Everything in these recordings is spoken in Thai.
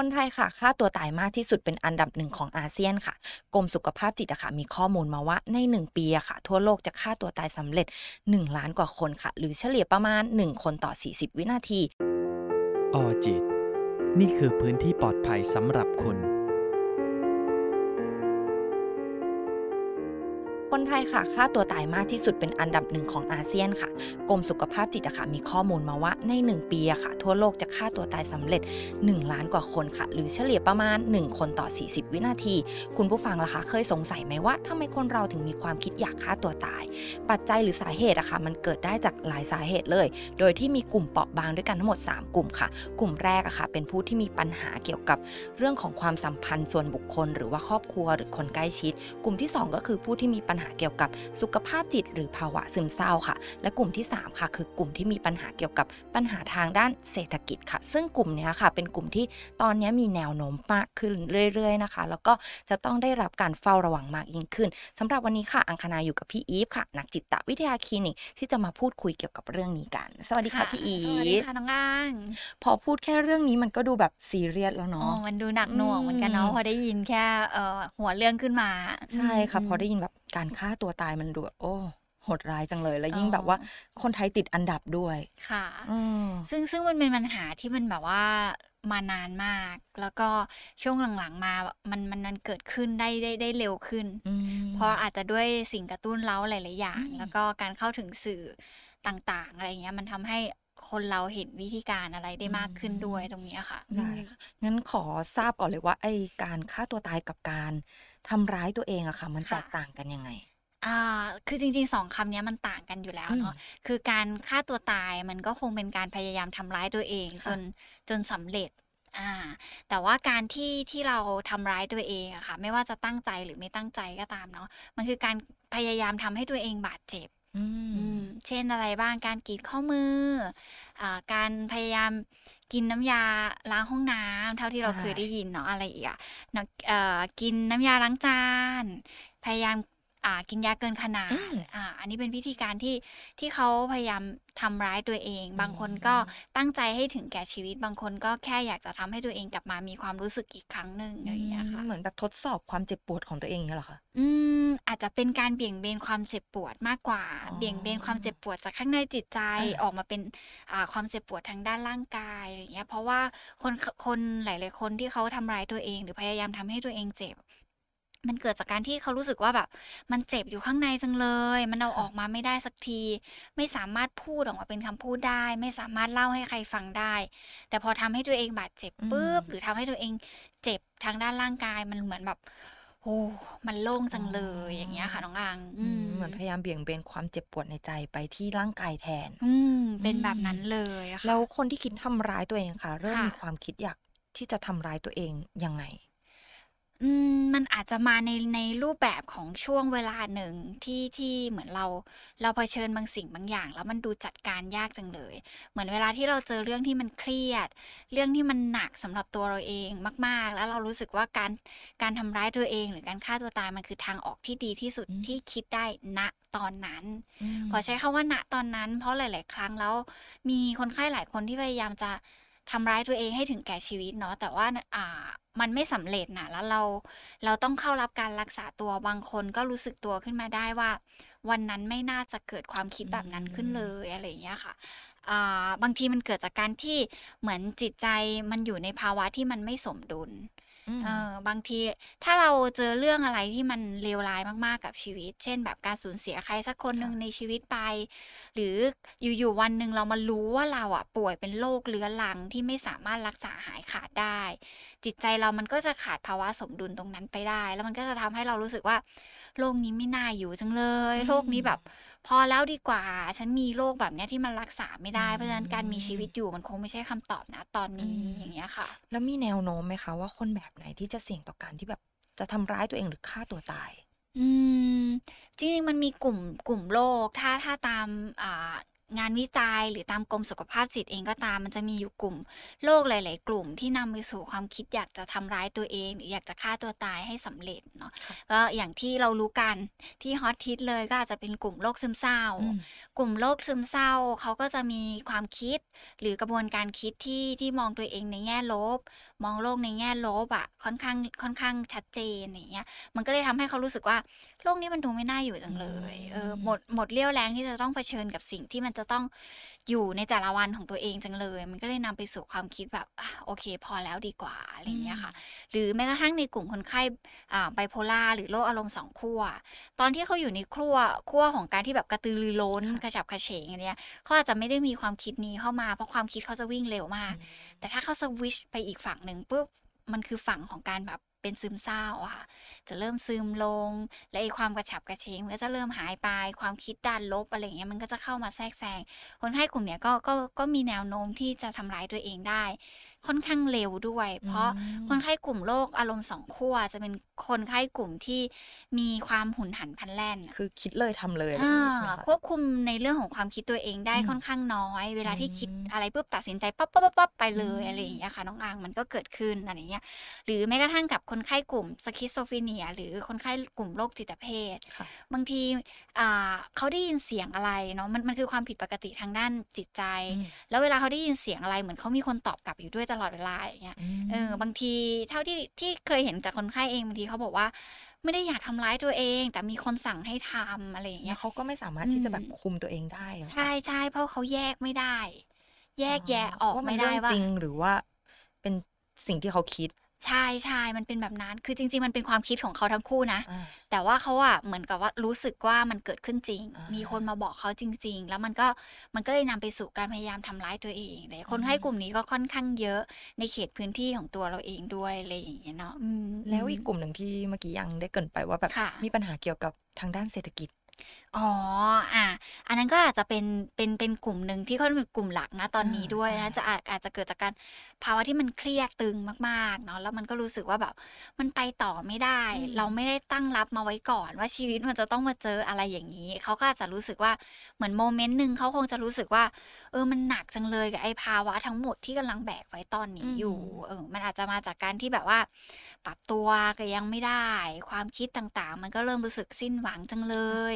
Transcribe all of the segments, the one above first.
คนไทยค่ะฆ่าตัวตายมากที่สุดเป็นอันดับหนึ่งของอาเซียนค่ะ กรมสุขภาพจิตอะค่ะมีข้อมูลมาว่าใน 1 ปีอะค่ะ ทั่วโลกจะฆ่าตัวตายสำเร็จ 1 ล้านกว่าคนค่ะ หรือเฉลี่ยประมาณ 1 คนต่อ 40 วินาที ออจิต นี่คือพื้นที่ปลอดภัยสำหรับคุณ คนไทยค่ะฆ่าตัวตายมากที่สุดเป็นอันดับหนึ่งของอาเซียนค่ะ กรมสุขภาพจิตอะค่ะมีข้อมูลมาว่าใน 1 ปีอะค่ะ ทั่วโลกจะฆ่าตัวตายสำเร็จ 1 ล้านกว่าคนค่ะ หรือเฉลี่ยประมาณ 1 คนต่อ 40 วินาที คุณผู้ฟังล่ะคะเคยสงสัยไหมว่าทำไมคนเราถึงมีความคิดอยากฆ่าตัวตาย ปัจจัยหรือสาเหตุอะค่ะมันเกิดได้จากหลายสาเหตุเลย โดยที่มีกลุ่มเปราะบางด้วยกันทั้งหมด 3 กลุ่มค่ะ กลุ่มแรกอะค่ะเป็นผู้ที่มีปัญหาเกี่ยวกับเรื่องของความสัมพันธ์ส่วนบุคคล หรือว่าครอบครัวหรือคนใกล้ชิด กลุ่มที่ 2 ก็คือผู้ที่มีปัญหาเกี่ยวกับสุขภาพจิต หรือภาวะซึมเศร้าค่ะ และกลุ่มที่ 3 ค่ะ คือกลุ่มที่มีปัญหาเกี่ยวกับปัญหาทางด้านเศรษฐกิจค่ะ ซึ่งกลุ่มเนี้ยค่ะ เป็นกลุ่มที่ตอนนี้มีแนวโน้มมากขึ้นเรื่อย ๆ นะคะ แล้วก็จะต้องได้รับการเฝ้าระวังมากยิ่งขึ้นสำหรับวันนี้ค่ะ อังคณาอยู่กับพี่อีฟค่ะ นักจิตวิทยาคลินิกที่จะมาพูดคุยเกี่ยวกับเรื่องนี้กัน สวัสดีค่ะพี่อีสวัสดีฟค่ะน้องอ้างพอพูดแค่เรื่องนี้มันก็ดูแบบซีเรียสแล้วอ๋อเนาะมันดูหนักหน่วงเหมือนกันเนาะอืมพอได้ยินแค่เอ่อหัวเรื่องขึ้นมา ใช่ค่ะมพอได้ยินแบบการฆ่าตัวตายมันดูแบบโอ้โหดร้ายจังเลย แล้วยิ่งอ๋อแบบว่าคนไทยติดอันดับด้วยค่ะอืมซึ่งซึ่งมันเป็นปัญหาที่มันแบบว่ามานานมาก แล้วก็ช่วงหลังๆมามันมันมันเกิดขึ้นได้ได้ได้เร็วขึ้นอืมเพราะอาจจะด้วยสิ่งกระตุ้นเร้าหลายๆอย่างอืมแล้วก็การเข้าถึงสื่อต่างๆ อะไรอย่างเงี้ยมันทำให้คนเราเห็นวิธีการอะไรได้มากขึ้นด้วยตรงเนี้ยค่ะได้อืมค่ะงั้นขอทราบก่อนเลยว่าไอ้การฆ่าตัวตายกับการ ทำร้ายตัวเองอะค่ะ มันค่ะแตกต่างกันยังไงอ่าคือจริงๆสองคำเนี้ยมันต่างกันอยู่แล้วเนาะคือการฆ่าตัวตายมันก็คงเป็นการพยายามทำร้ายตัวเองค่ะจนจนสำเร็จอ่าแต่ว่าการที่ที่เราทำร้ายตัวเองอะค่ะ ไม่ว่าจะตั้งใจหรือไม่ตั้งใจก็ตามเนาะมันคือการพยายามทำให้ตัวเองบาดเจ็บอืมอืมเช่นอะไรบ้างการกรีดข้อมืออ่าการพยายาม กินน้ำยาล้างห้องน้ำเท่าที่เราใช่เคยได้ยินเนาะอะไรอีกอะเนาะเอ่อกินน้ำยาล้างจาน พยายามอ่า กินยาเกินขนาดอืมอ่าอันนี้เป็นวิธีการที่ที่เขาพยายามทำร้ายตัวเอง บางคนอืมก็ตั้งใจให้ถึงแก่ชีวิต บางคนก็แค่อยากจะทำให้ตัวเองกลับมามีความรู้สึกอีกครั้งหนึ่งอะไรอย่างเงี้ยค่ะ เหมือนแบบทดสอบความเจ็บปวดของตัวเองอย่างเงี้ยเหรอคะ อืม อาจจะเป็นการเบี่ยงเบนความเจ็บปวดมากกว่าอ๋อเบี่ยงเบนความเจ็บปวดจากข้างในจิตใจอ่าออกมาเป็นอ่าความเจ็บปวดทางด้านร่างกายอะไรอย่างเงี้ย เพราะว่าคนคนหลาย ๆ คนที่เขาทำร้ายตัวเอง หรือพยายามทำให้ตัวเองเจ็บ มันเกิดจากการที่เขารู้สึกว่าแบบ มันเจ็บอยู่ข้างในจังเลย มันเอาค่ะออกมาไม่ได้สักที ไม่สามารถพูดออกมาเป็นคำพูดได้ ไม่สามารถเล่าให้ใครฟังได้ แต่พอทำให้ตัวเองบาดเจ็บปุ๊บหรือทำให้ตัวเองเจ็บทางด้านร่างกายมันเหมือนแบบโอ้มันโล่งจังเลยอย่างเงี้ยค่ะน้องอังอืมเหมือนพยายามเบี่ยงเบนความเจ็บปวดในใจไปที่ร่างกายแทน อืมเป็นอืมแบบนั้นเลยอะค่ะแล้วคนที่คิดทำร้ายตัวเองค่ะ เริ่มค่ะมีความคิดอยากที่จะทำร้ายตัวเองยังไง อืม มันอาจจะมาใน ในรูปแบบของช่วงเวลาหนึ่งที่ ที่เหมือนเรา เราเผชิญบางสิ่งบางอย่าง แล้วมันดูจัดการยากจังเลย เหมือนเวลาที่เราเจอเรื่องที่มันเครียด เรื่องที่มันหนักสำหรับตัวเราเองมาก ๆ แล้วเรารู้สึกว่าการ การทำร้ายตัวเอง หรือการฆ่าตัวตายมันคือทางออกที่ดีที่สุดอืม ที่คิดได้ ณ ตอนนั้น อืม ขอใช้คำว่า ณ ตอนนั้น เพราะหลาย ๆ ครั้งแล้ว มีคนไข้หลายคนที่พยายามจะ ทำร้ายตัวเองให้ถึงแก่ชีวิตเนาะแต่ว่าอ่ามันไม่สำเร็จนะแล้วเราเราต้องเข้ารับการรักษาตัวบางคนก็รู้สึกตัวขึ้นมาได้ว่า วันนั้นไม่น่าจะเกิดความคิดแบบนั้นขึ้นเลยอะไรอย่างเงี้ยค่ะอ่าบางทีมันเกิดจากการที่เหมือนจิตใจมันอยู่ในภาวะที่มันไม่สมดุล เออบางทีถ้าเราเจอเรื่องอะไรที่มันเลวร้ายมากๆกับชีวิต เช่น แบบการสูญเสียใครสักคนหนึ่งค่ะในชีวิตไป หรืออยู่ๆวันหนึ่งเรามารู้ว่าเราอะป่วยเป็นโรคเรื้อรังที่ไม่สามารถรักษาหายขาดได้ จิตใจเรามันก็จะขาดภาวะสมดุลตรงนั้นไปได้ แล้วมันก็จะทำให้เรารู้สึกว่าโลกนี้ไม่น่าอยู่จังเลยอืมโลกนี้แบบ พอแล้วดีกว่า ฉันมีโรคแบบเนี้ยที่มันรักษาไม่ได้อืมเพราะฉะนั้นการมีชีวิตอยู่มันคงไม่ใช่คำตอบนะตอนนี้อืมอย่างเงี้ยค่ะ แล้วมีแนวโน้มไหมคะว่าคนแบบไหนที่จะเสี่ยงต่อการที่แบบจะทำร้ายตัวเองหรือฆ่าตัวตาย อืมจริงๆมันมีกลุ่มกลุ่มโรคถ้าถ้าตามอ่า งานวิจัยหรือตามกรมสุขภาพจิตเองก็ตาม มันจะมีอยู่กลุ่มโรคหลาย ๆ กลุ่มที่นำไปสู่ความคิดอยากจะทำร้ายตัวเอง หรืออยากจะฆ่าตัวตายให้สำเร็จเนาะค่ะก็อย่างที่เรารู้กันที่ฮอตฮิตเลยก็อาจจะเป็นกลุ่มโรคซึมเศร้าอืมกลุ่มโรคซึมเศร้าเขาก็จะมีความคิดหรือกระบวนการคิดที่ที่มองตัวเองในแง่ลบ มองโลกในแง่ลบอะค่อนข้างค่อนข้างชัดเจนอย่างเงี้ยมันก็เลยทำให้เขารู้สึกว่า โลกนี้มันดูไม่น่าอยู่จังเลย เออหมดหมดเรี่ยวแรงที่จะต้องเผชิญกับสิ่งที่มันจะต้องอยู่ในแต่ละวันของตัวเองจังเลย มันก็เลยนำไปสู่ความคิดแบบอะโอเค พอแล้วดีกว่าอะไรอย่างเงี้ยค่ะ หรือแม้กระทั่งในกลุ่มคนไข้อ่าไบโพล่าหรือโรคอารมณ์สองขั้วตอนที่เขาอยู่ในขั้วขั้วของการที่แบบกระตือรือร้นค่ะกระฉับกระเฉงอันเนี้ยเขาอาจจะไม่ได้มีความคิดนี้เข้ามาเพราะความคิดเขาจะวิ่งเร็วมาก แต่ถ้าเขาสวิชไปอีกฝั่งหนึ่งปุ๊บมันคือฝั่งของการแบบเป็นซึมเศร้าอะค่ะ จะเริ่มซึมลง และไอความกระฉับกระเฉงมันก็จะเริ่มหายไป ความคิดด้านลบอะไรเงี้ยมันก็จะเข้ามาแทรกแซง คนไข้กลุ่มเนี้ยก็ก็ก็มีแนวโน้มที่จะทำร้ายตัวเองได้ ค่อนข้างเร็วด้วย เพราะอืมคนไข้กลุ่มโรคอารมณ์สองขั้วจะเป็นคนไข้กลุ่มที่มีความหุนหันพลันแล่น คือคิดเลยทำเลยอะไรออ่าย่างงี้ใช่ไหมคะควบคุมในเรื่องของความคิดตัวเองได้อืมค่อนข้างน้อย เวลาที่คิดอืมอะไรปุ๊บตัดสินใจปั๊บปั๊บปั๊บปั๊บไปเลยอืมอะไรอย่างเงี้ยค่ะน้องอังมันก็เกิดขึ้นอะไรอย่างเงี้ยหรือแม้กระทั่งกับคนไข้กลุ่ม schizophrenia หรือคนไข้กลุ่มโรคจิตเภทค่ะบางทีอ่าเขาได้ยินเสียงอะไรเนาะมันมันคือความผิดปกติทางด้านจิตใจอืมแล้วเวลาเขาได้ยินเสียงอะไรเหมือนเขามีคนตอบกลับอยู่ด้วยตลอดเวลาอย่างเงี้ยเออบางทีเท่าที่ที่เคยเห็นจากคนไข้เองบางทีเขาบอกว่าไม่ได้อยากทำร้ายตัวเอง แต่มีคนสั่งให้ทำอะไรอย่างแล้เงี้วยเขาก็ไม่สามารถที่จะแบบคุมตัวเองได้เหรอคะใช่ใช่เพราะเขาแยกไม่ได้ แยกแยะออกว่ามันไม่ได้เรื่องว่าจริงหรือว่าเป็นสิ่งที่เขาคิด ใช่ใช่มันเป็นแบบนั้น คือจริง ๆ มันเป็นความคิดของเขาทั้งคู่นะอ่าแต่ว่าเขาอะเหมือนกับว่ารู้สึกว่ามันเกิดขึ้นจริงอ่ามีมีคนมาบอกเขาจริง ๆ แล้วมันก็มันก็เลยนำไปสู่การพยายามทำร้ายตัวเองเลยคนไข้กลุ่มนี้ก็ค่อนข้างเยอะในเขตพื้นที่ของตัวเราเองด้วยอะไรอย่างเงี้ยเนาะอืมแล้วอีกกลุ่มหนึ่งที่เมื่อกี้ยังได้เกรินไปว่าแบบค่ะมีปัญหาเกี่ยวกับทางด้านเศรษฐกิจ อ๋อ อะ อันนั้นก็อาจจะเป็น เป็น เป็นกลุ่มหนึ่งที่ค่อนเป็นกลุ่มหลักนะตอนนี้อาด้วยใช่นะ จะอาจอาจจะเกิดจากการภาวะที่มันเครียดตึงมากๆ เนาะ แล้วมันก็รู้สึกว่าแบบ มันไปต่อไม่ได้อืมเราไม่ได้ตั้งรับมาไว้ก่อน ว่าชีวิตมันจะต้องมาเจออะไรอย่างนี้ เขาก็อาจจะรู้สึกว่า เหมือนโมเมนต์หนึ่งเขาคงจะรู้สึกว่า เออ มันหนักจังเลยกับไอ้ภาวะทั้งหมดที่กำลังแบกไว้ตอนนี้อยู่ เออ มันอาจจะมาจากการที่แบบว่า ปรับตัวก็ยังไม่ได้ ความคิดต่างๆ มันก็เริ่มรู้สึกสิ้นหวังจังเลย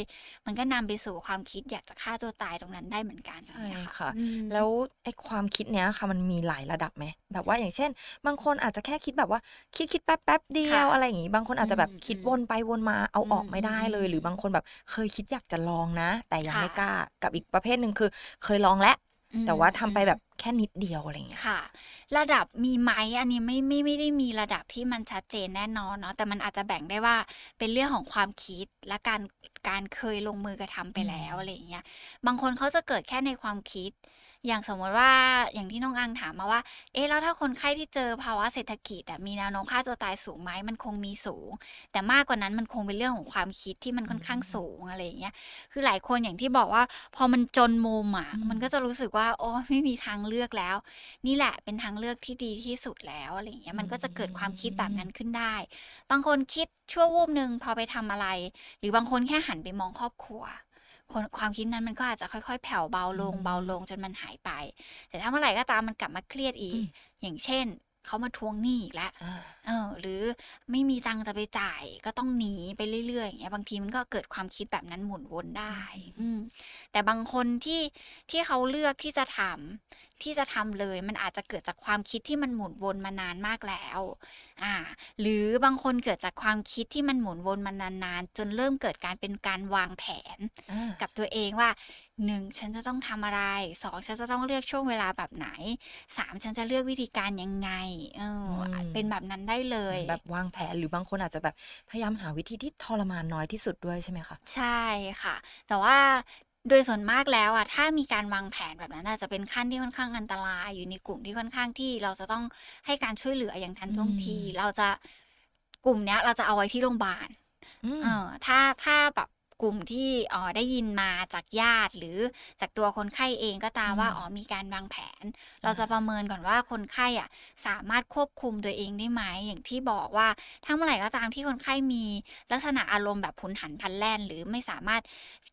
มันก็นำไปสู่ความคิดอยากจะฆ่าตัวตายตรงนั้นได้เหมือนกันใช่อย่างเงี้ยค่ะอืมแล้วไอ้ความคิดเนี้ยค่ะมันมีหลายระดับไหมแบบว่าอย่างเช่น บางคนอาจจะแค่คิดแบบว่าคิดคิดแป๊บแป๊บเดียวค่ะอะไรอย่างงี้บางคนอาจจะแบบอืมคิดอืมวนไปวนมาเอาออกอืมไม่ได้เลยอืมหรือบางคนแบบเคยคิดอยากจะลองนะ แต่ยังค่ะไม่กล้ากับอีกประเภทหนึ่งคือ เคยลองแล้วอืมแต่ว่าทำไปอืมแบบแค่นิดเดียวอะไรอย่างเงี้ยค่ะ ระดับมีไหมอันนี้ไม่ไม่ไม่ได้มีระดับที่มันชัดเจนแน่นอนเนาะแต่มันอาจจะแบ่งได้ว่าเป็นเรื่องของความคิดและการ การเคยลงมือกระทำไปแล้วอืมอะไรอย่างเงี้ย บางคนเขาจะเกิดแค่ในความคิด อย่างสมมติว่าอย่างที่น้องอังถามมาว่า เอ๊ะแล้วถ้าคนไข้ที่เจอภาวะเศรษฐกิจอะมีแนวโน้มฆ่าตัวตายสูงไหมมันคงมีสูง แต่มากกว่านั้นมันคงเป็นเรื่องของความคิดที่มันค่อนข้างสูงอะไรอย่างเงี้ยคือหลายคนอย่างที่บอกว่า พอมันจนมุมอะอืมมันก็จะรู้สึกว่า โอ้ไม่มีทางเลือกแล้ว นี่แหละเป็นทางเลือกที่ดีที่สุดแล้วอะไรอย่างเงี้ยมันก็จะเกิดความคิดแบบนั้นขึ้นได้ บางคนคิดชั่ววูบหนึ่งพอไปทำอะไร หรือบางคนแค่หันไปมองครอบครัว คนความคิดนั้นมันก็อาจจะค่อยๆ แผ่วเบาลงอืมเบาลงจนมันหายไป แต่ถ้าเมื่อไหร่ก็ตามมันกลับมาเครียดอีกอืมอย่างเช่นเขามาทวงหนี้อีกแล้วอ่าเออ หรือไม่มีตังค์จะไปจ่ายก็ต้องหนีไปเรื่อยๆอย่างเงี้ย บางทีมันก็เกิดความคิดแบบนั้นหมุนวนได้ อืมแต่บางคนที่ที่เขาเลือกที่จะทำ ที่จะทำเลย มันอาจจะเกิดจากความคิดที่มันหมุนวนมานานมากแล้วอ่าหรือบางคนเกิดจากความคิดที่มันหมุนวนมานานๆจนเริ่มเกิดการเป็นการวางแผนอ่ากับตัวเองว่าหนึ่งฉันจะต้องทำอะไรสองฉันจะต้องเลือกช่วงเวลาแบบไหนสามฉันจะเลือกวิธีการยังไงเอออมเป็นแบบนั้นได้เลย แบบวางแผนหรือบางคนอาจจะแบบพยายามหาวิธีที่ทรมานน้อยที่สุดด้วยใช่ไหมคะ ใช่ค่ะ แต่ว่า โดยส่วนมากแล้วอะถ้ามีการวางแผนแบบนั้นอาจจะเป็นขั้นที่ค่อนข้างอันตราย อยู่ในกลุ่มที่ค่อนข้างที่เราจะต้องให้การช่วยเหลืออย่างทันท่วงทีอืมเราจะกลุ่มเนี้ย เราจะเอาไว้ที่โรงพยาบาลอืมเออถ้าถ้าแบบ กลุ่มที่เอ่อได้ยินมาจากญาติหรือจากตัวคนไข้เองก็ตามอืว่ามอ๋อมีการวางแผน เราอาจะประเมินก่อนว่าคนไข้อะสามารถควบคุมตัวเองได้ไหมอย่างที่บอกว่าถ้าเมื่อไหร่ก็ตามที่คนไข้มีลักษณะอารมณ์แบบหุนหันพลันแล่น หรือไม่สามารถ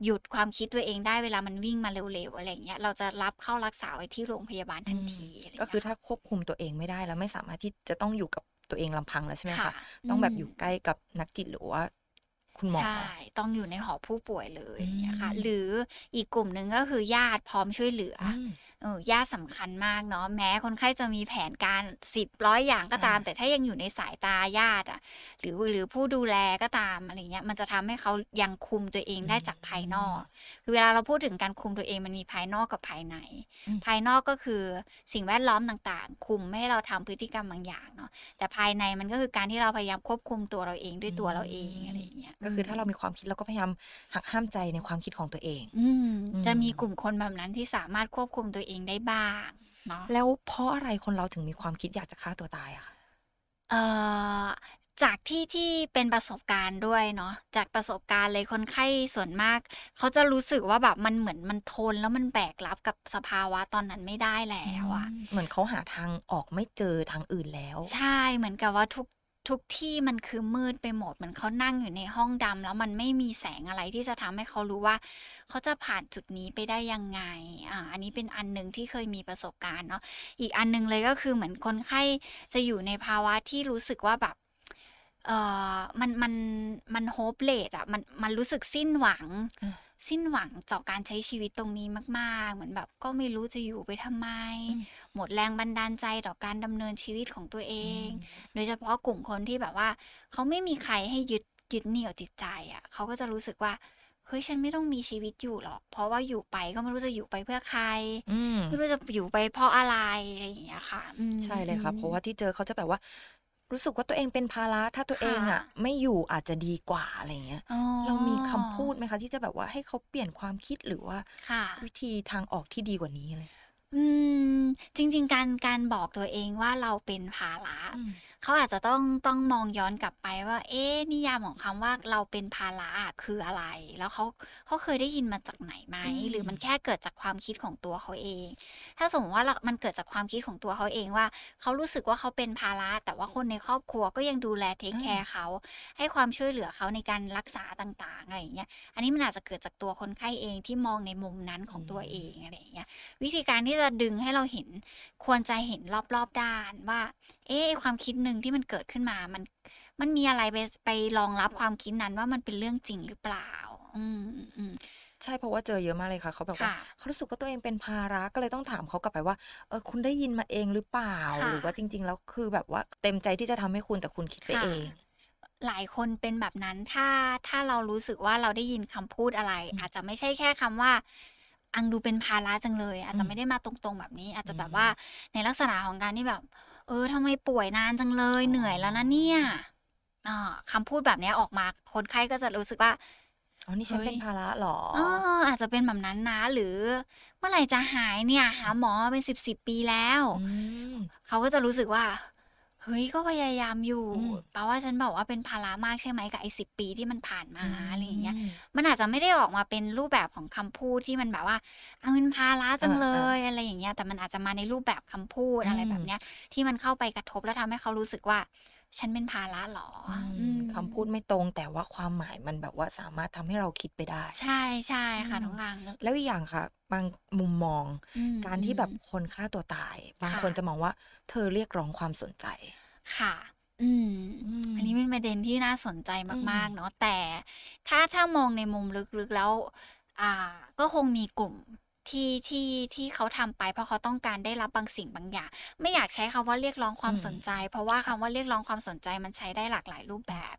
หยุดความคิดตัวเองได้เวลามันวิ่งมาเร็วๆอะไรอย่างเงี้ยเราจะรับเข้ารักษาไว้ที่โรงพยาบาลอืทันมทีอะไรก็คือเงี้ยถ้าควบคุมตัวเองไม่ได้แล้วไม่สามารถที่จะต้องอยู่กับตัวเองลำพังแล้วใช่ไหมค่ะคะอืต้องแบบมอยู่ใกล้กับนักจิตหรือว่า คุณหมอใช่ต้องอยู่ในหอผู้ป่วยเลยอือย่างเงี้ยค่ะมหรืออีกกลุ่มหนึ่งก็คือญาติพร้อมช่วยเหลืออืม เออญาติสำคัญมากเนาะแม้คนไข้จะมีแผนการสิบร้อยอย่างก็ตามอาแต่ถ้ายังอยู่ในสายตาญาติอะหรือหรือผู้ดูแลก็ตามอะไรเงี้ยมันจะทำให้เขายังคุมตัวเองอืได้จากภายนอกมคือเวลาเราพูดถึงการคุมตัวเองมันมีภายนอกกับภายในอืมภายนอกก็คือสิ่งแวดล้อมต่างๆ คุมไม่ให้เราทำพฤติกรรมบางอย่างเนาะแต่ภายในมันก็คือการที่เราพยายามควบคุมตัวเราเองด้วยตัวเราเองอะไรอย่างเงี้ยก็คือถ้าเรามมีความคิดเราก็พยายามหักห้ามใจในความคิดของตัวเอง อืมอืจะมีมกลุ่มคนแบบนั้นที่สามารถควบคุมตัวเองได้บ้างเนาะแล้วเพราะอะไรคนเราถึงมีความคิดอยากจะฆ่าตัวตายอะคะเอ่อจากที่ที่เป็นประสบการณ์ด้วยเนาะจากประสบการณ์เลยคนไข้ส่วนมาก เขาจะรู้สึกว่าแบบมันเหมือนมันทนแล้วมันแบกรับกับสภาวะตอนนั้นไม่ได้แล้อืวอะมเหมือนเขาหาทางออกไม่เจอทางอื่นแล้ว ใช่เหมือนกับว่าทุก ทุกที่มันคือมืดไปหมดเหมือนเขานั่งอยู่ในห้องดำแล้วมันไม่มีแสงอะไรที่จะทำให้เขารู้ว่า เขาจะผ่านจุดนี้ไปได้ยังไงอ่าอันนี้เป็นอันหนึ่งที่เคยมีประสบการณ์เนาะอีกอันหนึ่งเลยก็คือเหมือนคนไข้จะอยู่ในภาวะที่รู้สึกว่าแบบเออมันมันมันโฮปเลดอะมันมันรู้สึกสิ้นหวัง สิ้นหวังต่อการใช้ชีวิตตรงนี้มาก ๆ เหมือนแบบก็ไม่รู้จะอยู่ไปทำไมอืมหมดแรงบันดาลใจต่อการดำเนินชีวิตของตัวเออืงมโดยเฉพาะกลุ่มคนที่แบบว่า เขาไม่มีใครให้ยึดยึดเหนี่ยวจิตใจอะ่ะเขาก็จะรู้สึกว่าเฮ้ยฉันไม่ต้องมีชีวิตอยู่หรอก เพราะว่าอยู่ไปก็ไม่รู้จะอยู่ไปเพื่อใครอืมไม่รู้จะอยู่ไปเพราะอะไรอะไรอย่างเงี้ยค่ะอืมใช่เลยค่ะอืมเพราะว่าที่เจอเขาจะแบบว่า รู้สึกว่าตัวเองเป็นภาระถ้าตัวเองค่ะอะ ไม่อยู่อาจจะดีกว่าอะไรเงี้ยอ๋อเรามีคำพูดไหมคะ ที่จะแบบว่าให้เขาเปลี่ยนความคิดหรือว่าค่ะวิธีทางออกที่ดีกว่านี้เลยอืมจริง ๆ การการบอกตัวเองว่าเราเป็นภาระอืมเขาอาจจะต้องต้องมองย้อนกลับไปว่า เอ๊ะนิยามของคำว่าเราเป็นภาระอะคืออะไร แล้วเขาเขาเคยได้ยินมาจากไหนไหมอืมหรือมันแค่เกิดจากความคิดของตัวเขาเอง ถ้าสมมติว่าเรามันเกิดจากความคิดของตัวเขาเองว่า เขารู้สึกว่าเขาเป็นภาระแต่ว่าคนในครอบครัวก็ยังดูแลเทคแคร์เขา ให้ความช่วยเหลือเขาในการรักษาต่างๆอะไรอย่างเงี้ยอันนี้มันอาจจะเกิดจากตัวคนไข้เองที่มองในมุมนั้นของตัวเองอะไรอย่างเงี้ยวิธีการที่จะดึงให้เราเห็นควรจะเห็นรอบๆด้านว่า เอ๊ะความคิดหนึ่งที่มันเกิดขึ้นมา มัน มันมีอะไรไปไปรองรับความคิดนั้นว่ามันเป็นเรื่องจริงหรือเปล่า อืมอืมอืมใช่เพราะว่าเจอเยอะมากเลยค่ะ เขาแบบว่าค่ะเขารู้สึกว่าตัวเองเป็นภาระก็เลยต้องถามเขากลับไปว่าเออคุณได้ยินมาเองหรือเปล่าค่ะหรือว่าจริง ๆ แล้วคือแบบว่าเต็มใจที่จะทำให้คุณแต่คุณคิดไปค่ะเอง หลายคนเป็นแบบนั้นถ้าถ้าเรารู้สึกว่าเราได้ยินคำพูดอะไรอืมอาจจะไม่ใช่แค่คำว่าอังดูเป็นภาระจังเลย อาจอืจะมไม่ได้มาตรงๆแบบนี้ อาจจะอืแบบมว่าในลักษณะของการที่แบบ เออทำไมป่วยนานจังเลยอ๋อเหนื่อยแล้วนะเนี่ยอ่าคำพูดแบบเนี้ยออกมาคนไข้ก็จะรู้สึกว่าอ๋อนี่ฉันเฮ้ยเป็นภาระเหรอเอออาจจะเป็นแบบนั้นนะ หรือ เมื่อไหร่จะหายเนี่ยหาหมอมาเป็นสิบสิบปีแล้วอืมเขาก็จะรู้สึกว่า เฮ้ยก็พยายามอยู่อืมแปลว่าฉันบอกว่าเป็นภาระมากใช่ไหมกับไอ้สิบปีที่มันผ่านมาอะไรอย่างเงี้ยมมันอาจจะไม่ได้ออกมาเป็นรูปแบบของคำพูดที่มันแบบว่าเอาเป็นภาระจังอ่าเลอ่ายอะไรอย่างเงี้ย แต่มันอาจจะมาในรูปแบบคำพูดอือะไรมแบบเนี้ย ที่มันเข้าไปกระทบแล้วทำให้เขารู้สึกว่า ฉันเป็นภาระเหรออืมอืมคำพูดไม่ตรงแต่ว่าความหมายมันแบบว่าสามารถทำให้เราคิดไปได้ ใช่ใช่ค่ะอืมน้องรังแล้วอีกอย่างค่ะ บางมุมมองอืมการที่แบบคนฆ่าตัวตาย บางค่ะคนจะมองว่า เธอเรียกร้องความสนใจค่ะ อืมอืมอันนี้เป็นประเด็นที่น่าสนใจมากอืมๆเนาะแต่ถ้าถ้ามองในมุมลึกๆแล้ว อ่า ก็คงมีกลุ่ม ที่ที่ที่เขาทำไป เพราะเขาต้องการได้รับบางสิ่งบางอย่าง ไม่อยากใช้คำว่าเรียกร้องความอืมสนใจ เพราะว่าคำว่าเรียกร้องความสนใจมันใช้ได้หลากหลายรูปแบบ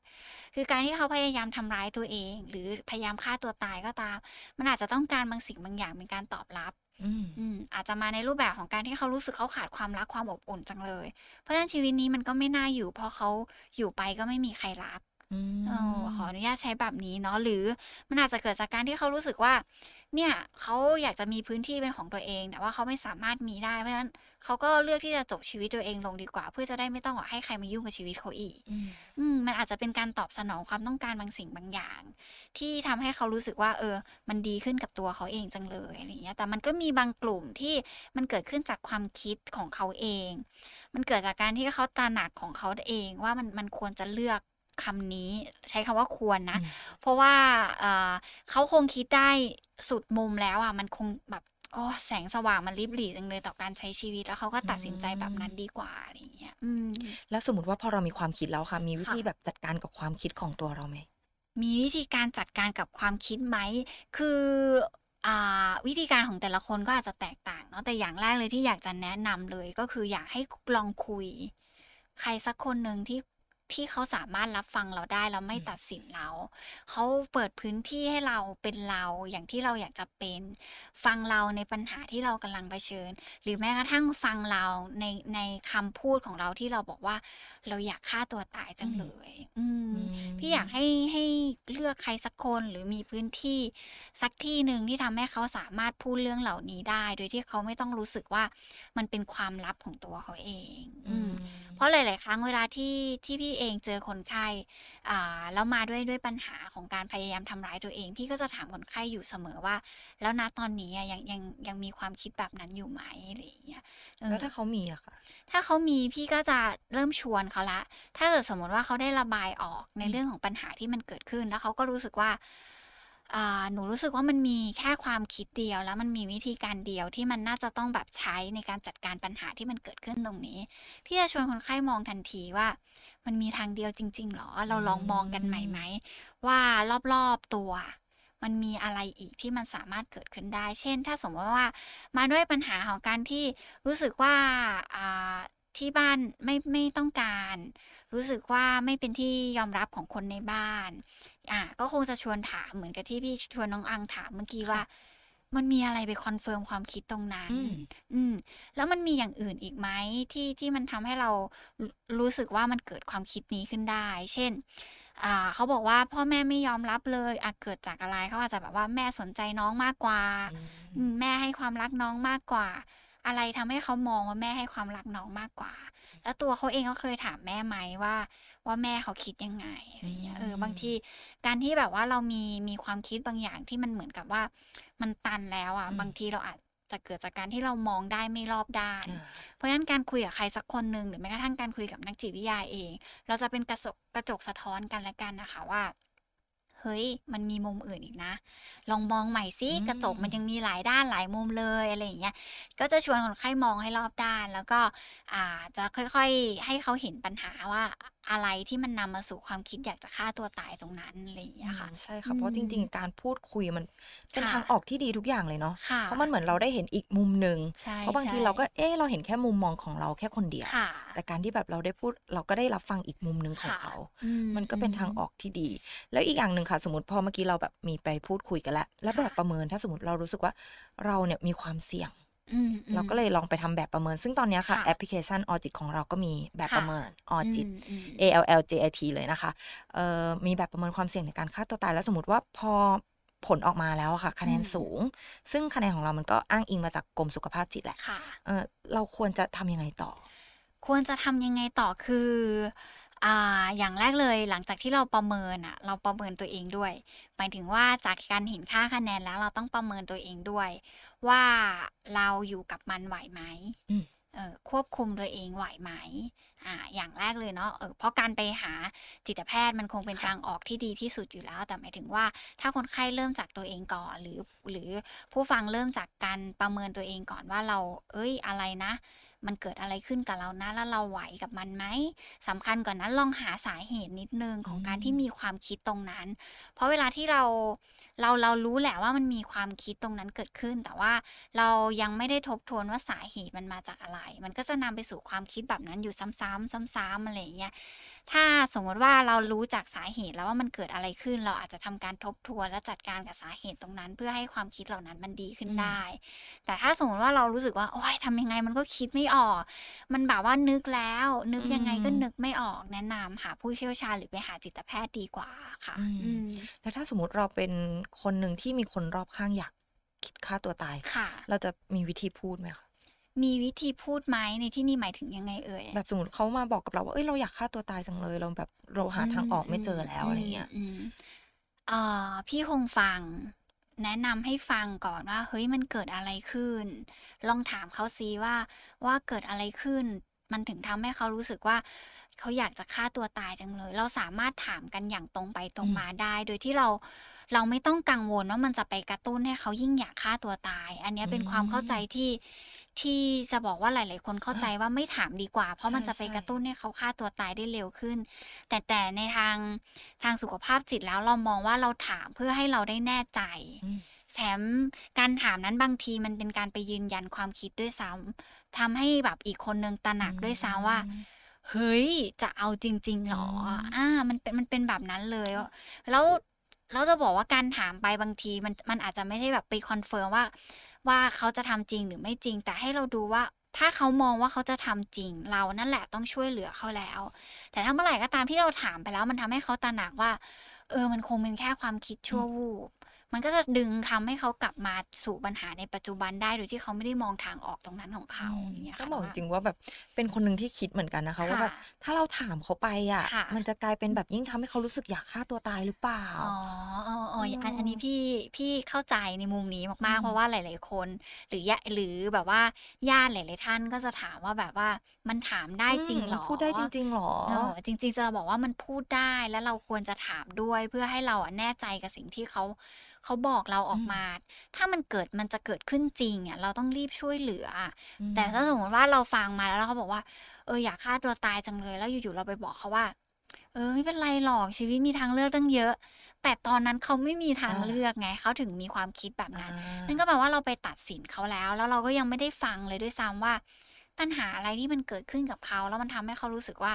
คือการที่เขาพยายามทำร้ายตัวเอง หรือพยายามฆ่าตัวตายก็ตาม มันอาจจะต้องการบางสิ่งบางอย่างเป็นการตอบรับอืมอืมอาจจะมาในรูปแบบของการที่เขารู้สึกเขาขาดความรักความอบอุ่นจังเลย เพราะฉะนั้นชีวิตนี้มันก็ไม่น่าอยู่ เพราะเขาอยู่ไปก็ไม่มีใครรักอืเออมขออนุญาตใช้แบบนี้เนาะหรือมันอาจจะเกิดจากการที่เขารู้สึกว่า เนี่ยเขาอยากจะมีพื้นที่เป็นของตัวเอง แต่ว่าเขาไม่สามารถมีได้เพราะฉะนั้นเขาก็เลือกที่จะจบชีวิตตัวเองลงดีกว่า เพื่อจะได้ไม่ต้องให้ใครมายุ่งกับชีวิตเขาอีกอืมอืมมันอาจจะเป็นการตอบสนองความต้องการบางสิ่งบางอย่าง ที่ทำให้เขารู้สึกว่า เออ มันดีขึ้นกับตัวเขาเองจังเลยอะไรเงี้ยแต่มันก็มีบางกลุ่มที่มันเกิดขึ้นจากความคิดของเขาเอง มันเกิดจากการที่เขาตระหนักของเขาเองว่ามันมันควรจะเลือก คำนี้ใช้คำว่าควรนะอืมเพราะว่าเอ่อเขาคงคิดได้สุดมุมแล้วอะมันคงแบบโอ้แสงสว่างมันริบหรี่จังเลยต่อการใช้ชีวิตแล้วเขาก็ตัดสินใจแบบนั้นดีกว่าอะไรอย่างเงี้ยอืมแล้วสมมติว่าพอเรามีความคิดแล้วค่ะ มีวิค่ะธีแบบจัดการกับความคิดของตัวเราไหมมีวิธีการจัดการกับความคิดไหม คืออ่าวิธีการของแต่ละคนก็อาจจะแตกต่างเนาะแต่อย่างแรกเลยที่อยากจะแนะนำเลยก็คืออยากให้ลองคุย ใครสักคนหนึ่งที่ ที่เขาสามารถรับฟังเราได้แล้วไม่อืมตัดสินเรา เขาเปิดพื้นที่ให้เราเป็นเราอย่างที่เราอยากจะเป็น ฟังเราในปัญหาที่เรากำลังเผชิญ หรือแม้กระทั่งฟังเราในในคำพูดของเราที่เราบอกว่า เราอยากฆ่าตัวตายจังเลย อืมพี่อยากให้ให้เลือกใครสักคนหรือมีพื้นที่สักที่หนึ่งที่ทำให้เขาสามารถพูดเรื่องเหล่านี้ได้ โดยที่เขาไม่ต้องรู้สึกว่ามันเป็นความลับของตัวเขาเอง อือืมมเพราะหลาย ๆ ครั้งเวลาที่ที่พี่เองเจอคนไข้อ่าแล้วมาด้วยด้วยปัญหาของการพยายามทำร้ายตัวเอง พี่ก็จะถามคนไข้อยู่เสมอว่า แล้วณตอนนี้อะยังยังยังมีความคิดแบบนั้นอยู่ไหมอะไรอย่างเงี้ยเออแล้วถ้าเขามีอะค่ะ ถ้าเขามีพี่ก็จะเริ่มชวนเขาละ ถ้าเกิดสมมติว่าเขาได้ระบายออกในอืมเรื่องของปัญหาที่มันเกิดขึ้น แล้วเขาก็รู้สึกว่าอ่าหนูรู้สึกว่ามันมีแค่ความคิดเดียว แล้วมันมีวิธีการเดียวที่มันน่าจะต้องแบบใช้ในการจัดการปัญหาที่มันเกิดขึ้นตรงนี้ พี่จะชวนคนไข้มองทันทีว่า มันมีทางเดียวจริง ๆ หรอ เราลองมองกันใหม่ไหม ว่ารอบๆตัว มันมีอะไรอีกที่มันสามารถเกิดขึ้นได้ เช่น ถ้าสมมติว่ามาด้วยปัญหาของการที่รู้สึกว่าอ่าที่บ้านไม่ไม่ต้องการ รู้สึกว่าไม่เป็นที่ยอมรับของคนในบ้านอ่าก็คงจะชวนถามเหมือนกับที่พี่ชวนน้องอังถามเมื่อกี้ค่ะว่า มันมีอะไรไป confirm ความคิดตรงนั้น อืมอืมแล้วมันมีอย่างอื่นอีกไหมที่ที่มันทำให้เรารู้รู้สึกว่ามันเกิดความคิดนี้ขึ้นได้ เช่น อ่า เขาบอกว่าพ่อแม่ไม่ยอมรับเลยอะเกิดจากอะไรเขาอาจจะแบบว่าแม่สนใจน้องมากกว่าอืมอืมแม่ให้ความรักน้องมากกว่า อะไรทำให้เขามองว่าแม่ให้ความรักน้องมากกว่า แล้วตัวเขาเองก็เคยถามแม่ไหมว่า ว่าแม่เขาคิดยังไงอะไรเงี้ยเออบางทีการที่แบบว่าเรามีมีความคิดบางอย่างที่มันเหมือนกับว่า มันตันแล้วอะอืมบางทีเราอาจจะเกิดจากการที่เรามองได้ไม่รอบด้านอ่าเพราะฉะนั้นการคุยกับใครสักคนหนึ่งหรือแม้กระทั่งการคุยกับนักจิตวิทยาเอง เราจะเป็นกระจกกระจกสะท้อนกันและกันนะคะว่า เฮ้ย มันมีมุมอื่นอีกนะ ลองมองใหม่ซิอืมกระจกมันยังมีหลายด้านหลายมุมเลยอะไรอย่างเงี้ยก็จะชวนคนไข้มองให้รอบด้าน แล้วก็อ่าจะค่อยๆ ให้เขาเห็นปัญหาว่า อะไรที่มันนำมาสู่ความคิดอยากจะฆ่าตัวตายตรงนั้นอะไรอย่างเงี้ยค่ะอืมใช่ค่ะเพราะจริง ๆ การพูดคุยมันเป็นค่ะทางออกที่ดีทุกอย่างเลยเนาะค่ะเพราะมันเหมือนเราได้เห็นอีกมุมหนึ่งใช่เพราะบางทีใช่เราก็เอ๊ะเราเห็นแค่มุมมองของเราแค่คนเดียวค่ะแต่การที่แบบเราได้พูดเราก็ได้รับฟังอีกมุมหนึ่งของค่ะเขาอืมันก็เป็นทางออกที่ดี แล้วอีกอย่างหนึ่งค่ะ สมมติพอเมื่อกี้เราแบบมีไปพูดคุยกันแล้วแล้วแบบประเมินถ้าสมมติเรารู้สึกว่าเราเนี่ยมีความเสี่ยงอืม เราก็เลยลองไปทำแบบประเมิน ซึ่งตอนเนี้ยค่ะค่ะ แอปพลิเคชันออจิตของเราก็มีแบบค่ะประเมินออจิตอืมอืม A L L J I T เลยนะคะเอ่อมีแบบประเมินความเสี่ยงในการฆ่าตัวตาย แล้วสมมติว่าพอผลออกมาแล้วอะค่ะ คะแนนอืมสูง ซึ่งคะแนนของเรามันก็อ้างอิงมาจากกรมสุขภาพจิตแหละค่ะเออเราควรจะทำยังไงต่อ ควรจะทำยังไงต่อคือ อ่าอย่างแรกเลยหลังจากที่เราประเมินอะเราประเมินตัวเองด้วย หมายถึงว่าจากการเห็นค่าคะแนนแล้วเราต้องประเมินตัวเองด้วย ว่าเราอยู่กับมันไหวไหมอืม เออควบคุมตัวเองไหวไหมอ่าอย่างแรกเลยเนาะเออเพราะการไปหาจิตแพทย์มันคงเป็นค่ะ ทางออกที่ดีที่สุดอยู่แล้ว แต่หมายถึงว่าถ้าคนไข้เริ่มจากตัวเองก่อนหรือ หรือผู้ฟังเริ่มจากการประเมินตัวเองก่อนว่าเรา เอ้ยอะไรนะ มันเกิดอะไรขึ้นกับเรานะ แล้วเราไหวกับมันไหมสำคัญกว่อนนั้นลองหาสาเหตุนิดนึงของการที่มีความคิดตรงนั้น เพราะเวลาที่เรา เราเรารู้แหละว่ามันมีความคิดตรงนั้นเกิดขึ้น แต่ว่าเรายังไม่ได้ทบทวนว่าสาเหตุมันมาจากอะไร มันก็จะนำไปสู่ความคิดแบบนั้นอยู่ซ้ำๆซ้ำๆอะไรอย่างเงี้ยถ้าสมมติว่าเรารู้จากสาเหตุแล้วว่ามันเกิดอะไรขึ้น เราอาจจะทำการทบทวนและจัดการกับสาเหตุตรงนั้น เพื่อให้ความคิดเหล่านั้นมันดีขึ้นอืมได้ แต่ถ้าสมมติว่าเรารู้สึกว่าโอ๊ยทำยังไงมันก็คิดไม่ออก มันแบบว่านึกแล้ว นึกยังไงก็นึกไม่ออกแนะนำหาผู้เชี่ยวชาญหรือไปหาจิตแพทย์ดีกว่าค่ะอืมอืมแล้วถ้าสมมติเราเป็นคนหนึ่งที่มีคนรอบข้างอยากคิดฆ่าตัวตายค่ะ เราจะมีวิธีพูดไหมคะมีวิธีพูดไหมในที่นี่หมายถึงยังไงเอ่ยแบบสมมติเขามาบอกกับเราว่าเอ้ยเราอยากฆ่าตัวตายจังเลย เราแบบเราหาทางออกไม่เจอแล้วอะไรเงี้ยมมเอ่อพี่คงฟัง แนะนำให้ฟังก่อนว่า เฮ้ยมันเกิดอะไรขึ้น ลองถามเขาซิว่าว่าเกิดอะไรขึ้น มันถึงทำให้เขารู้สึกว่าเขาอยากจะฆ่าตัวตายจังเลย เราสามารถถามกันอย่างตรงไปตรงอืมมาได้ โดยที่เรา เราไม่ต้องกังวลว่ามันจะไปกระตุ้นให้เขายิ่งอยากฆ่าตัวตาย อันเนี้ยเป็นความเข้าใจที่ที่จะบอกว่าหลาย ๆ คนเข้าใจว่าไม่ถามดีกว่า เพราะมันจะไปกระตุ้นให้เขาฆ่าตัวตายได้เร็วขึ้น แต่แต่ในทางทางสุขภาพจิตแล้วเรามองว่าเราถามเพื่อให้เราได้แน่ใจอืมแถมการถามนั้นบางทีมันเป็นการไปยืนยันความคิดด้วยซ้ำทำให้แบบอีกคนนึงตระหนักด้วยซ้ำว่าเฮ้ย จะเอาจริง ๆ หรออืมอ่า มันเป็น มันเป็นแบบนั้นเลย แล้ว เราจะบอกว่าการถามไปบางทีมันมันอาจจะไม่ใช่แบบไป confirm ว่า ว่าเขาจะทำจริงหรือไม่จริง แต่ให้เราดูว่าถ้าเขามองว่าเขาจะทำจริง เรานั่นแหละต้องช่วยเหลือเขาแล้ว แต่ถ้าเมื่อไหร่ก็ตามที่เราถามไปแล้ว มันทำให้เขาตระหนักว่า เออมันคงเป็นแค่ความคิดชั่ววูบ มันก็จะดึงทำให้เขากลับมาสู่ปัญหาในปัจจุบันได้โดยที่เขาไม่ได้มองทางออกตรงนั้นของเขาอย่างเงี้ยต้อค่ะงบอกจว่าริงๆว่าแบบเป็นคนหนึ่งที่คิดเหมือนกันนะคะว่าแบบค่ะถ้าเราถามเขาไปอะค่ะ มันจะกลายเป็นแบบยิ่งทำให้เขารู้สึกอยากฆ่าตัวตายหรือเปล่าอ๋ออ๋ออ๋ออันอืมอันนี้พี่พี่เข้าใจในมุมนี้มากอืมๆเพราะว่าหลาย ๆ คน หรือญาหรือแบบว่าญาติหลาย ๆ ท่านก็จะถามว่าแบบว่ามันถามได้จริงเหรอพูดได้จริงๆหรอเออจริง ๆ จะบอกว่ามันพูดได้แล้วเราควรจะถามด้วยเพื่อให้เราอะแน่ใจกับสิ่งที่เขาเขาบอกเราออกมา ถ้ามันเกิดมันจะเกิดขึ้นจริงอะเราต้องรีบช่วยเหลืออะอืมแต่ถ้าสมมติว่าเราฟังมาแล้วเขาบอกว่าเอออยากฆ่าตัวตายจังเลยแล้วอยู่ๆเราไปบอกเขาว่า เออไม่เป็นไรหรอกชีวิตมีทางเลือกตั้งเยอะ แต่ตอนนั้นเขาไม่มีทางอ่าเลือกไงเขาถึงมีความคิดแบบอ่านั้นนั่นก็แปลว่าเราไปตัดสินเขาแล้ว แล้วเราก็ยังไม่ได้ฟังเลยด้วยซ้ำว่า ปัญหาอะไรที่มันเกิดขึ้นกับเขาแล้วมันทำให้เขารู้สึกว่า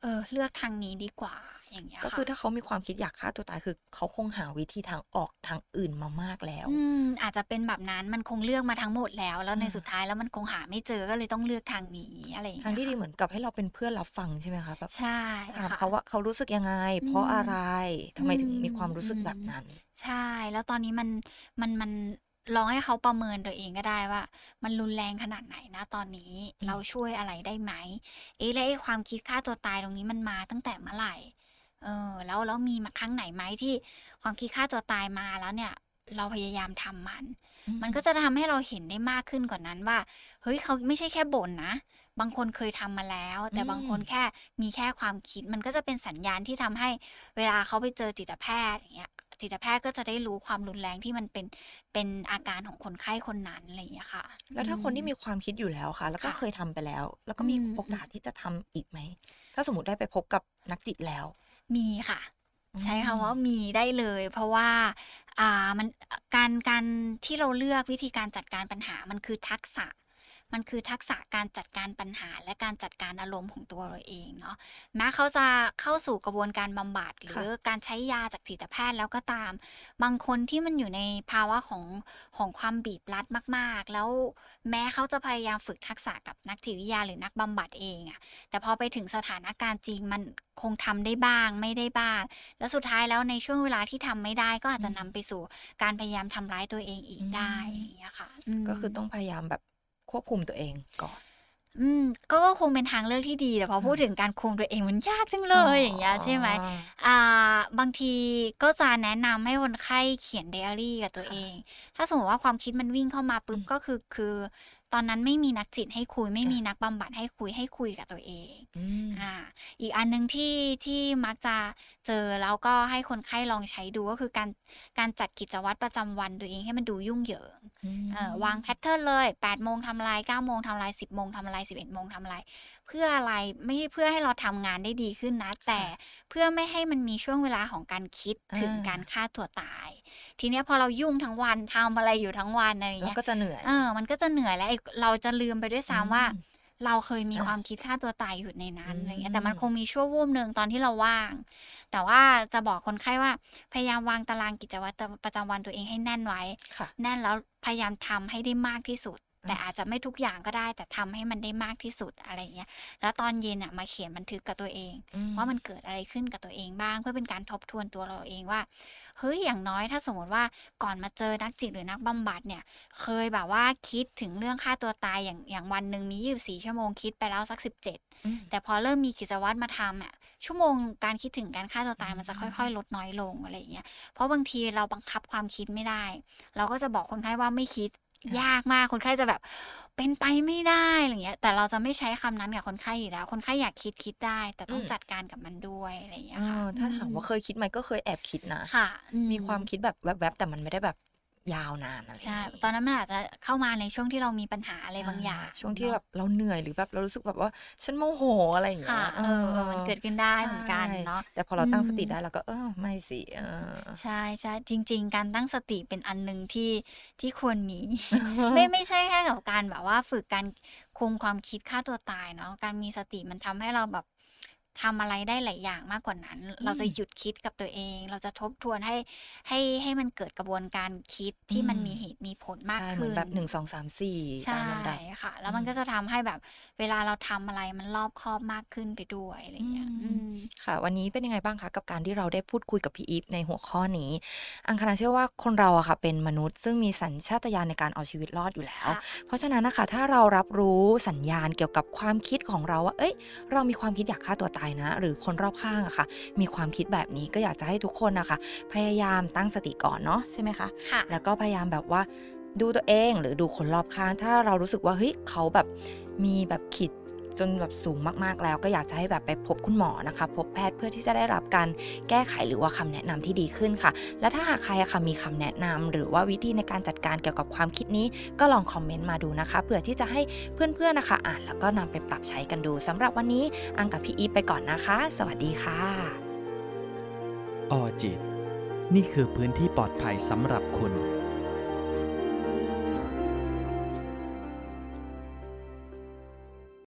เออ เลือกทางนี้ดีกว่า อย่างเงี้ยก็ค่ะคือถ้าเขามีความคิดอยากฆ่าตัวตายคือ เขาคงหาวิธีทางออกทางอื่นมามากแล้ว อืมอาจจะเป็นแบบนั้นมันคงเลือกมาทั้งหมดแล้ว แล้วในอ่าสุดท้ายแล้วมันคงหาไม่เจอก็เลยต้องเลือกทางนี้อะไรอย่างทางเงี้ยที่ดีค่ะเหมือนกับให้เราเป็นเพื่อนรับฟังใช่ไหมคะแบบใช่ถามค่ะเขาว่าเขารู้สึกยังไง เพราะอืมอะไรทำไมถึงอืมมีความรู้สึกแบบอืมนั้น ใช่แล้วตอนนี้มันมันมันลองให้เขาประเมินตัวเองก็ได้ว่า มันรุนแรงขนาดไหนนะตอนนี้อืมเราช่วยอะไรได้ไหม เอ๊ะแล้วไอ้ความคิดฆ่าตัวตายตรงนี้มันมาตั้งแต่เมื่อไหร่ เออ แล้วแล้วมีมาครั้งไหนไหมที่ความคิดฆ่าตัวตายมาแล้วเนี่ย เราพยายามทำมัน มันก็จะทำให้เราเห็นได้มากขึ้นกว่านั้นว่า เฮ้ยเขาไม่ใช่แค่บ่นนะบางคนเคยทำมาแล้ว แต่อืมบางคนแค่มีแค่ความคิด มันก็จะเป็นสัญญาณที่ทำให้เวลาเขาไปเจอจิตแพทย์อย่างเงี้ยจิตแพทย์ก็จะได้รู้ความรุนแรงที่มันเป็นเป็นอาการของคนไข้คนนั้นอะไรอย่างเงี้ยค่ะ แล้วถ้าคนที่อืมีความคิดอยู่แล้วค่ะ แล้วก็ค่ะเคยทำไปแล้ว แล้วก็มีอืมโอกาสที่จะทำอีกไหม ถ้าสมมติได้ไปพบกับนักจิตแล้ว มีค่ะ ใช้อืมคำว่ามีได้เลย เพราะว่าอ่ามันการการที่เราเลือกวิธีการจัดการปัญหามันคือทักษะ มันคือทักษะการจัดการปัญหาและการจัดการอารมณ์ของตัวเราเองเนาะแม้เขาจะเข้าสู่กระบวนการบำบัดหรือการใช้ยาจากจิตแพทย์แล้วก็ตาม บางคนที่มันอยู่ในภาวะของของความบีบรัดมาก ๆ แล้วแม้เขาจะพยายามฝึกทักษะกับนักจิตวิทยาหรือนักบำบัดเองอะแต่พอไปถึงสถานการณ์จริงมันคงทำได้บ้างไม่ได้บ้าง แล้วสุดท้ายแล้วในช่วงเวลาที่ทำไม่ได้ก็อาจจะนำไปสู่การพยายามทำร้ายตัวเองอีกได้อืมอย่างเงี้ยค่ะมก็คือต้องพยายามแบบ ควบคุมตัวเองก่อน อืมก็ก็คงเป็นทางเลือกที่ดีแต่พอพูดถึงการคุมตัวเองมันยากจังเลยอย่างเงี้ยใช่ไหมอ๋ออ่า บางทีก็จะแนะนำให้คนไข้เขียนไดอารี่กับตัวค่ะเอง ถ้าสมมติว่าความคิดมันวิ่งเข้ามาปุ๊บอืมก็คือคือ ตอนนั้นไม่มีนักจิตให้คุย ไม่ค่ะมีนักบำบัดให้คุยให้คุยกับตัวเองอืมอ่าอีกอันหนึงที่ที่มักจะเจอแล้วก็ให้คนไข้ลองใช้ดูก็คือการการจัดกิจวัตรประจำวันตัวเองให้มันดูยุ่งเหยิงเอ่อวางแพทเทิร์นเลย8โมงทำอะไร9โมงทำอะไร10โมงทำอะไร11โมงทำอะไร เพื่ออะไรไม่ใช่เพื่อให้เราทำงานได้ดีขึ้นนะ แต่เพื่อไม่ให้มันมีช่วงเวลาของการคิดถึงอ่าการฆ่าตัวตาย ทีเนี้ยพอเรายุ่งทั้งวันทำอะไรอยู่ทั้งวันอะไรอย่างแล้วเงี้ยก็จะเหนื่อยเออมันก็จะเหนื่อยแล้วไอ้เราจะลืมไปด้วยซ้ำว่าอืมเราเคยมีอะความคิดฆ่าตัวตายอยู่ในนั้นอืมอะไรเงี้ยแต่มันคงมีชั่ววูบหนึ่งตอนที่เราว่าง แต่ว่าจะบอกคนไข้ว่าพยายามวางตารางกิจวัตรประจำวันตัวเองให้แน่นไว้ค่ะแน่นแล้วพยายามทำให้ได้มากที่สุด แต่อาจจะไม่ทุกอย่างก็ได้ แต่ทำให้มันได้มากที่สุดอะไรอย่างเงี้ย แล้วตอนเย็นน่ะมาเขียนบันทึกกับตัวเองอืมว่ามันเกิดอะไรขึ้นกับตัวเองบ้าง เพื่อเป็นการทบทวนตัวเราเองว่าเฮ้ยอย่างน้อยถ้าสมมติว่าก่อนมาเจอนักจิตหรือนักบำบัดเนี่ย เคยแบบว่าคิดถึงเรื่องฆ่าตัวตายอย่างอย่างวันหนึ่งมี24ชั่วโมงคิดไปแล้วสัก17อืมแต่พอเริ่มมีกิจวัตรมาทำอะชั่วโมงการคิดถึงการฆ่าตัวตายมันจะค่อยๆ ลดน้อยลงอะไรอย่างเงี้ยเพราะบางทีเราบังคับความคิดไม่ได้ เราก็จะบอกคนไข้ว่าไม่คิดค่ะ ยากมากคนไข้จะแบบเป็นไปไม่ได้อะไรเงี้ย แต่เราจะไม่ใช้คำนั้นกับคนไข้อยู่แล้ว คนไข้อยากคิดคิดได้ แต่ต้องจัดการกับมันด้วยอะไรอย่างเงี้ยเอค่ะอถ้าถามอืว่าเคยคิดไหมก็เคยแอบคิดนะค่ะอืมีความคิดแบบแวบๆแต่มันไม่ได้แบบ ยาวนานอะไรใช่อย่างงี้ตอนนั้นมันอาจจะเข้ามาในช่วงที่เรามีปัญหาอะไรบางอย่างใช่ช่วงที่เนอะแบบเราเหนื่อยหรือแบบเรารู้สึกแบบว่าฉันโมโหอะไรอย่างเงี้ค่ะยเออเออมันเกิดขึ้นได้เหมือนกันใช่เนาะแต่พอเราตั้งอืมสติได้เราก็เออไม่สิเออใช่ใช่จริง ๆ การตั้งสติเป็นอันหนึ่งที่ที่ควรมี ไม่ไม่ใช่แค่กับการแบบว่าฝึกการคุมความคิดฆ่าตัวตายเนาะการมีสติมันทำให้เราแบบ ทำอะไรได้หลายอย่างมากกว่านั้น เราจะหยุดคิดกับตัวเอง เราจะทบทวนให้ให้ให้มันเกิดกระบวนการคิดที่มันอืมมีเหตุมีผลมากใช่เหมืขึ้อนนแบบหนึ่งสองสามสี่ใช่ตามลำดับค่ะ แล้วมันอืมก็จะทำให้แบบเวลาเราทำอะไรมันรอบคอบมากขึ้นไปด้วยอะไรอย่างเงี้ยอืมอืมค่ะ วันนี้เป็นยังไงบ้างคะกับการที่เราได้พูดคุยกับพี่อีฟในหัวข้อนี้ อังคณาเชื่อว่าคนเราอะค่ะ เป็นมนุษย์ซึ่งมีสัญชาตญาณในการเอาชีวิตรอดอยู่แล้วค่ะเพราะฉะนั้นนะคะถ้าเรารับรู้สัญญาณเกี่ยวกับความคิดของเราว่าเอ้ย เรามีความคิดอยากฆ่าตัวตายนะ หรือคนรอบข้างอะค่ะ มีความคิดแบบนี้ก็อยากจะให้ทุกคนนะคะ พยายามตั้งสติก่อนเนาะใช่ไหมคะค่ะแล้วก็พยายามแบบว่าดูตัวเองหรือดูคนรอบข้าง ถ้าเรารู้สึกว่าเฮ้ยเขาแบบมีแบบขีด จนแบบสูงมากๆแล้ว ก็อยากจะให้แบบไปพบคุณหมอนะคะ พบแพทย์เพื่อที่จะได้รับการแก้ไขหรือว่าคำแนะนำที่ดีขึ้นค่ะ และถ้าหากใครอะค่ะมีคำแนะนำหรือว่าวิธีในการจัดการเกี่ยวกับความคิดนี้ ก็ลองคอมเมนต์มาดูนะคะเผื่อที่จะให้เพื่อนๆนะคะ อ่านแล้วก็นำไปปรับใช้กันดูสำหรับวันนี้อังกับพี่อีฟไปก่อนนะคะ สวัสดีค่ะออจิต นี่คือพื้นที่ปลอดภัยสำหรับคุณ